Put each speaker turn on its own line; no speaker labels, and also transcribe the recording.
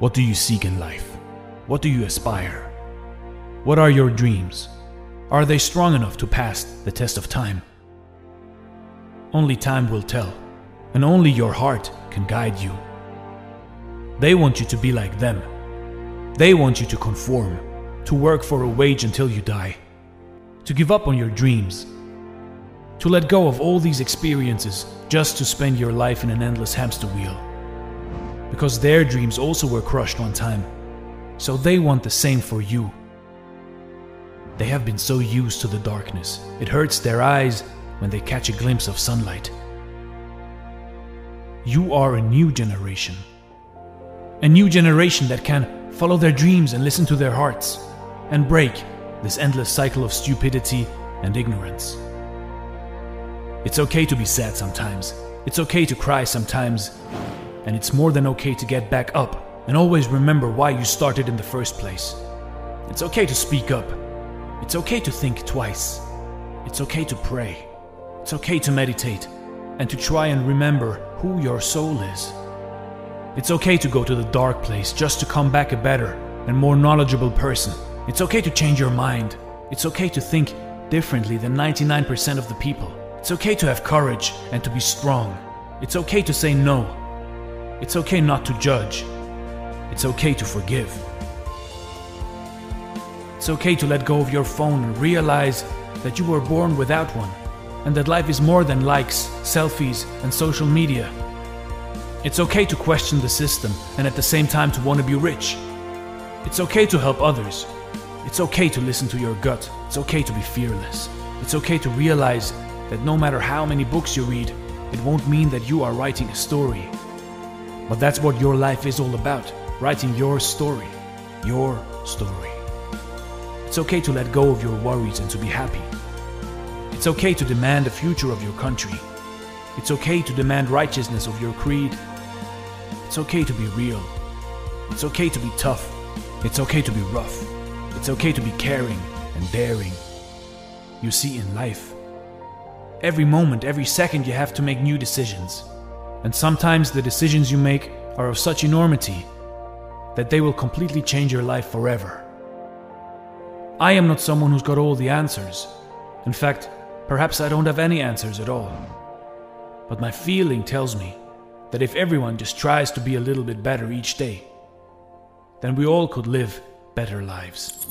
What do you seek in life? What do you aspire? What are your dreams? Are they strong enough to pass the test of time? Only time will tell, and only your heart can guide you. They want you to be like them. They want you to conform, to work for a wage until you die, to give up on your dreams, to let go of all these experiences just to spend your life in an endless hamster wheel. Because their dreams also were crushed one time, so they want the same for you. They have been so used to the darkness, it hurts their eyes when they catch a glimpse of sunlight. You are a new generation. A new generation that can follow their dreams and listen to their hearts, and break this endless cycle of stupidity and ignorance. It's okay to be sad sometimes. It's okay to cry sometimes. And it's more than okay to get back up and always remember why you started in the first place. It's okay to speak up. It's okay to think twice. It's okay to pray. It's okay to meditate and to try and remember who your soul is. It's okay to go to the dark place just to come back a better and more knowledgeable person. It's okay to change your mind. It's okay to think differently than 99% of the people. It's okay to have courage and to be strong. It's okay to say no. It's okay not to judge. It's okay to forgive. It's okay to let go of your phone and realize that you were born without one and that life is more than likes, selfies, and social media. It's okay to question the system and at the same time to want to be rich. It's okay to help others. It's okay to listen to your gut. It's okay to be fearless. It's okay to realize that no matter how many books you read, it won't mean that you are writing a story. But that's what your life is all about writing your story. Your story. It's okay to let go of your worries and to be happy. It's okay to demand the future of your country. It's okay to demand righteousness of your creed. It's okay to be real. It's okay to be tough. It's okay to be rough. It's okay to be caring and daring. You see, in life, Every moment, every second, you have to make new decisions. And sometimes the decisions you make are of such enormity that they will completely change your life forever. I am not someone who's got all the answers. In fact, perhaps I don't have any answers at all. But my feeling tells me that if everyone just tries to be a little bit better each day, then we all could live better lives.